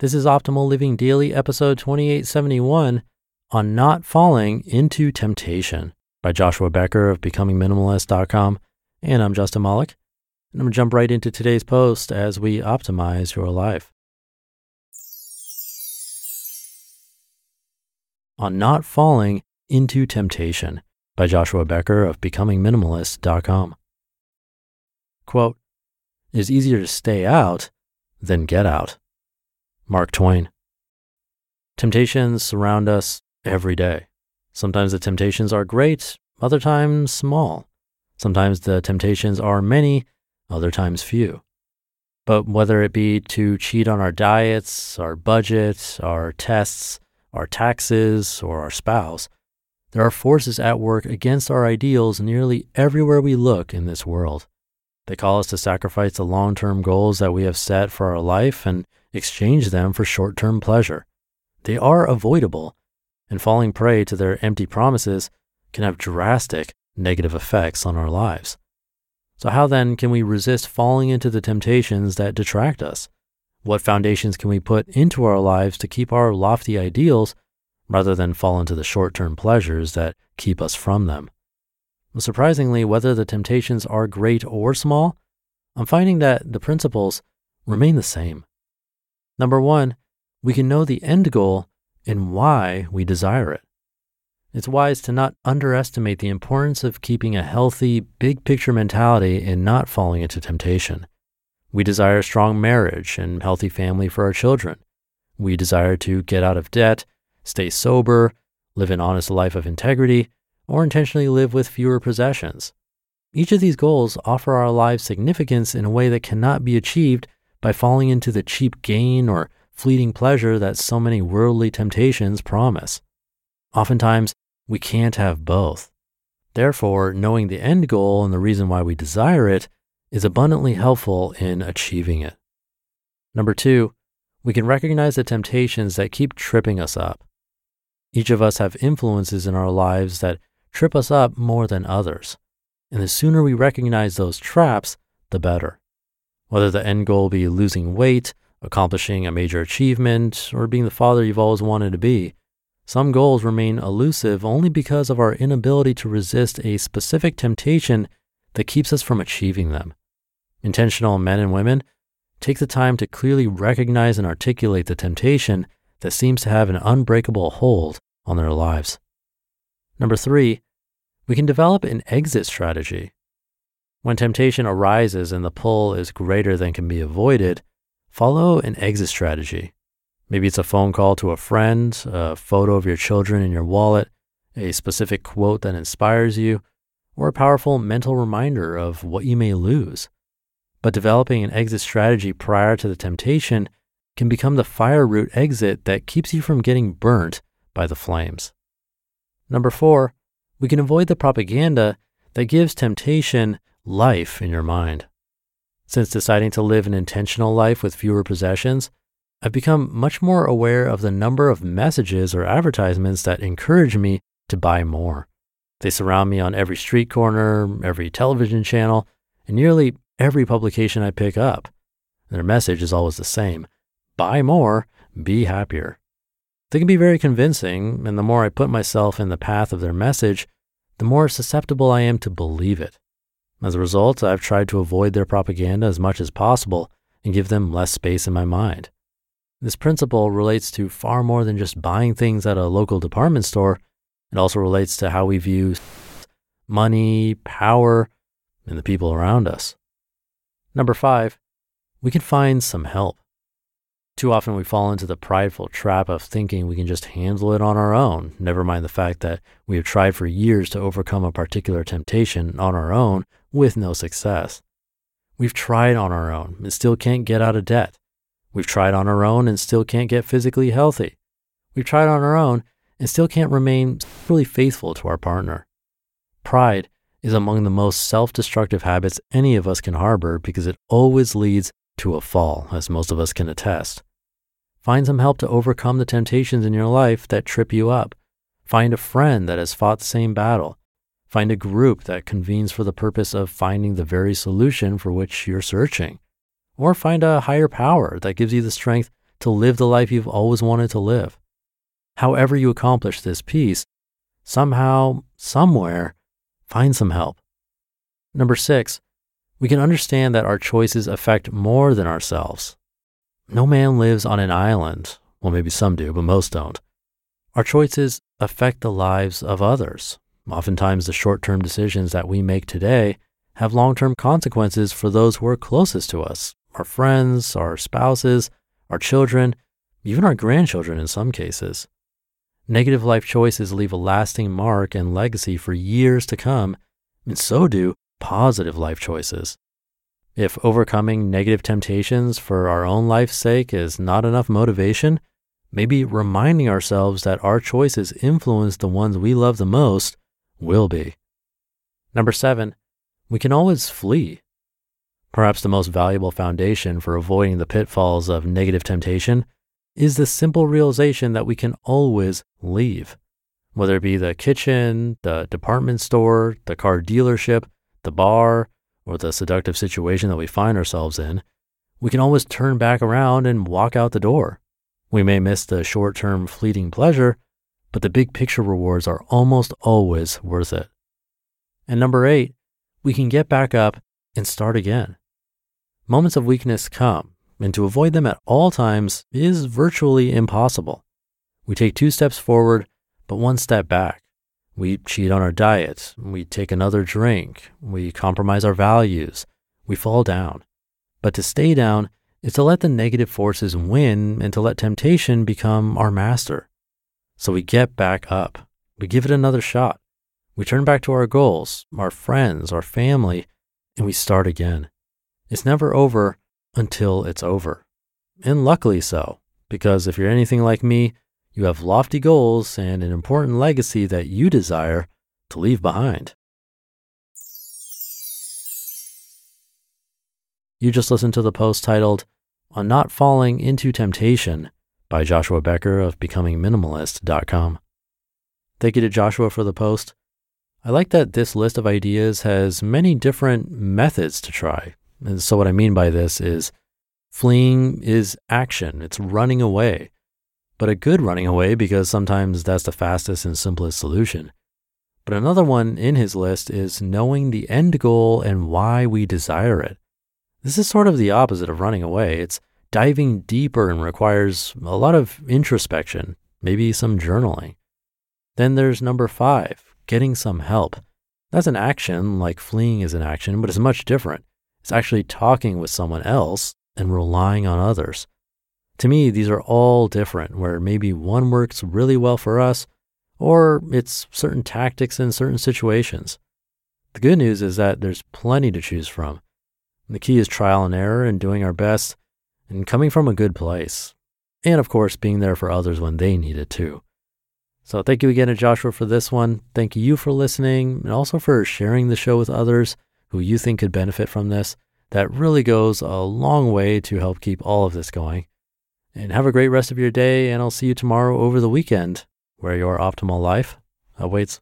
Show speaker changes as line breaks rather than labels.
This is Optimal Living Daily, episode 2871 on not falling into temptation by Joshua Becker of becomingminimalist.com. And I'm Justin Malik. And I'm going to jump right into today's post as we optimize your life. On not falling into temptation by Joshua Becker of becomingminimalist.com. Quote, it is easier to stay out than get out. Mark Twain. Temptations surround us every day. Sometimes the temptations are great, other times small. Sometimes the temptations are many, other times few. But whether it be to cheat on our diets, our budget, our tests, our taxes, or our spouse, there are forces at work against our ideals nearly everywhere we look in this world. They call us to sacrifice the long term goals that we have set for our life and exchange them for short term pleasure. They are avoidable, and falling prey to their empty promises can have drastic negative effects on our lives. So, how then can we resist falling into the temptations that detract us? What foundations can we put into our lives to keep our lofty ideals rather than fall into the short term pleasures that keep us from them? Surprisingly, whether the temptations are great or small, I'm finding that the principles remain the same. Number one, we can know the end goal and why we desire it. It's wise to not underestimate the importance of keeping a healthy, big picture mentality and not falling into temptation. We desire a strong marriage and healthy family for our children. We desire to get out of debt, stay sober, live an honest life of integrity, or intentionally live with fewer possessions. Each of these goals offer our lives significance in a way that cannot be achieved by falling into the cheap gain or fleeting pleasure that so many worldly temptations promise. Oftentimes, we can't have both. Therefore, knowing the end goal and the reason why we desire it is abundantly helpful in achieving it. Number two, we can recognize the temptations that keep tripping us up. Each of us have influences in our lives that trip us up more than others. And the sooner we recognize those traps, the better. Whether the end goal be losing weight, accomplishing a major achievement, or being the father you've always wanted to be, some goals remain elusive only because of our inability to resist a specific temptation that keeps us from achieving them. Intentional men and women take the time to clearly recognize and articulate the temptation that seems to have an unbreakable hold on their lives. Number three, we can develop an exit strategy. When temptation arises and the pull is greater than can be avoided, follow an exit strategy. Maybe it's a phone call to a friend, a photo of your children in your wallet, a specific quote that inspires you, or a powerful mental reminder of what you may lose. But developing an exit strategy prior to the temptation can become the fire route exit that keeps you from getting burnt by the flames. Number four, we can avoid the propaganda that gives temptation life in your mind. Since deciding to live an intentional life with fewer possessions, I've become much more aware of the number of messages or advertisements that encourage me to buy more. They surround me on every street corner, every television channel, and nearly every publication I pick up. Their message is always the same buy more, be happier. They can be very convincing, and the more I put myself in the path of their message, the more susceptible I am to believe it. As a result, I've tried to avoid their propaganda as much as possible and give them less space in my mind. This principle relates to far more than just buying things at a local department store. It also relates to how we view money, power, and the people around us. Number five, we can find some help. Too often we fall into the prideful trap of thinking we can just handle it on our own, never mind the fact that we have tried for years to overcome a particular temptation on our own with no success. We've tried on our own and still can't get out of debt. We've tried on our own and still can't get physically healthy. We've tried on our own and still can't remain fully faithful to our partner. Pride is among the most self destructive habits any of us can harbor because it always leads to a fall, as most of us can attest. Find some help to overcome the temptations in your life that trip you up. Find a friend that has fought the same battle. Find a group that convenes for the purpose of finding the very solution for which you're searching or find a higher power that gives you the strength to live the life you've always wanted to live. However, you accomplish this piece, somehow, somewhere, find some help. Number six, we can understand that our choices affect more than ourselves. No man lives on an island. Well, maybe some do, but most don't. Our choices affect the lives of others. Oftentimes, the short term decisions that we make today have long term consequences for those who are closest to us our friends, our spouses, our children, even our grandchildren in some cases. Negative life choices leave a lasting mark and legacy for years to come, and so do positive life choices. If overcoming negative temptations for our own life's sake is not enough motivation, maybe reminding ourselves that our choices influence the ones we love the most will be. Number seven, we can always flee. Perhaps the most valuable foundation for avoiding the pitfalls of negative temptation is the simple realization that we can always leave. Whether it be the kitchen, the department store, the car dealership, the bar, or the seductive situation that we find ourselves in, we can always turn back around and walk out the door. We may miss the short term fleeting pleasure, but the big picture rewards are almost always worth it. And number eight, we can get back up and start again. Moments of weakness come, and to avoid them at all times is virtually impossible. We take two steps forward, but one step back. We cheat on our diet. We take another drink. We compromise our values. We fall down. But to stay down is to let the negative forces win and to let temptation become our master. So we get back up. We give it another shot. We turn back to our goals, our friends, our family, and we start again. It's never over until it's over. And luckily so, because if you're anything like me, you have lofty goals and an important legacy that you desire to leave behind. You just listened to the post titled On Not Falling into Temptation by Joshua Becker of BecomingMinimalist.com. Thank you to Joshua for the post. I like that this list of ideas has many different methods to try. And so, what I mean by this is fleeing is action, it's running away but a good running away because sometimes that's the fastest and simplest solution. But another one in his list is knowing the end goal and why we desire it. This is sort of the opposite of running away. It's diving deeper and requires a lot of introspection, maybe some journaling. Then there's number five, getting some help. That's an action, like fleeing is an action, but it's much different. It's actually talking with someone else and relying on others. To me, these are all different, where maybe one works really well for us, or it's certain tactics in certain situations. The good news is that there's plenty to choose from. The key is trial and error and doing our best and coming from a good place. And of course, being there for others when they need it too. So thank you again to Joshua for this one. Thank you for listening and also for sharing the show with others who you think could benefit from this. That really goes a long way to help keep all of this going. And have a great rest of your day, and I'll see you tomorrow over the weekend where your optimal life awaits.